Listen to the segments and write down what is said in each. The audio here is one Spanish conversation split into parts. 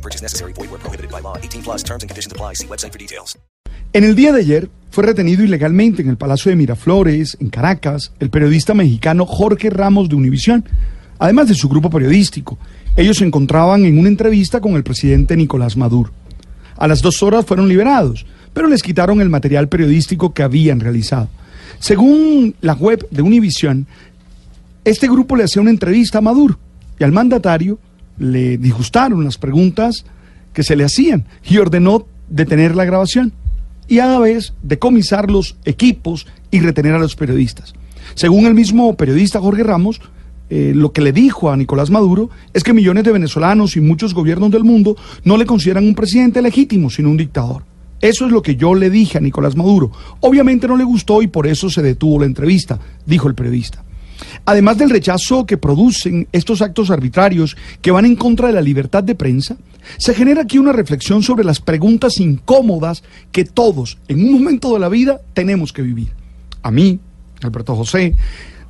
No purchase necessary. Void where prohibited by law. 18 plus terms and conditions apply. See website for details. En el día de ayer fue retenido ilegalmente en el Palacio de Miraflores, en Caracas, el periodista mexicano Jorge Ramos de Univisión, además de su grupo periodístico. Ellos se encontraban en una entrevista con el presidente Nicolás Maduro. A las dos horas fueron liberados, pero les quitaron el material periodístico que habían realizado. Según la web de Univisión, este grupo le hacía una entrevista a Maduro y al mandatario le disgustaron las preguntas que se le hacían y ordenó detener la grabación y a la vez decomisar los equipos y retener a los periodistas. Según el mismo periodista Jorge Ramos, eh, lo que le dijo a Nicolás Maduro es que millones de venezolanos y muchos gobiernos del mundo no le consideran un presidente legítimo, sino un dictador. Eso es lo que yo le dije a Nicolás Maduro. Obviamente no le gustó y por eso se detuvo la entrevista, dijo el periodista. Además del rechazo que producen estos actos arbitrarios que van en contra de la libertad de prensa, se genera aquí una reflexión sobre las preguntas incómodas que todos, en un momento de la vida, tenemos que vivir. A mí, Alberto José,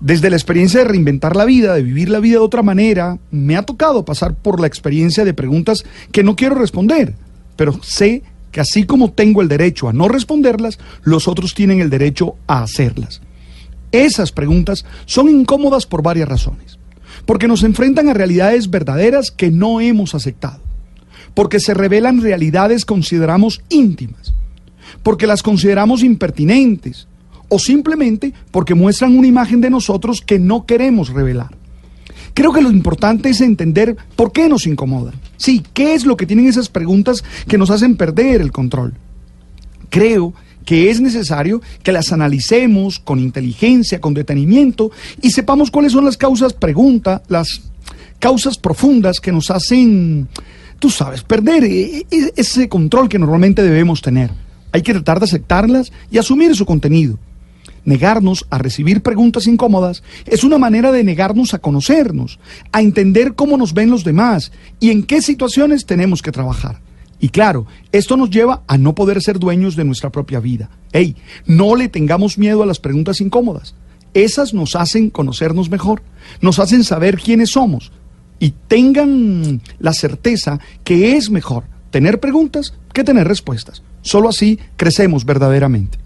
desde la experiencia de reinventar la vida, de vivir la vida de otra manera, me ha tocado pasar por la experiencia de preguntas que no quiero responder, pero sé que así como tengo el derecho a no responderlas, los otros tienen el derecho a hacerlas. Esas preguntas son incómodas por varias razones. Porque nos enfrentan a realidades verdaderas que no hemos aceptado. Porque se revelan realidades consideramos íntimas. Porque las consideramos impertinentes. O simplemente porque muestran una imagen de nosotros que no queremos revelar. Creo que lo importante es entender por qué nos incomodan. Sí, qué es lo que tienen esas preguntas que nos hacen perder el control. Creo que es necesario que las analicemos con inteligencia, con detenimiento y sepamos cuáles son las causas pregunta, las causas profundas que nos hacen, tú sabes, perder e- e- ese control que normalmente debemos tener. Hay que tratar de aceptarlas y asumir su contenido. Negarnos a recibir preguntas incómodas es una manera de negarnos a conocernos, a entender cómo nos ven los demás y en qué situaciones tenemos que trabajar. Y claro, esto nos lleva a no poder ser dueños de nuestra propia vida. Ey, no le tengamos miedo a las preguntas incómodas. Esas nos hacen conocernos mejor, nos hacen saber quiénes somos. Y tengan la certeza que es mejor tener preguntas que tener respuestas. Solo así crecemos verdaderamente.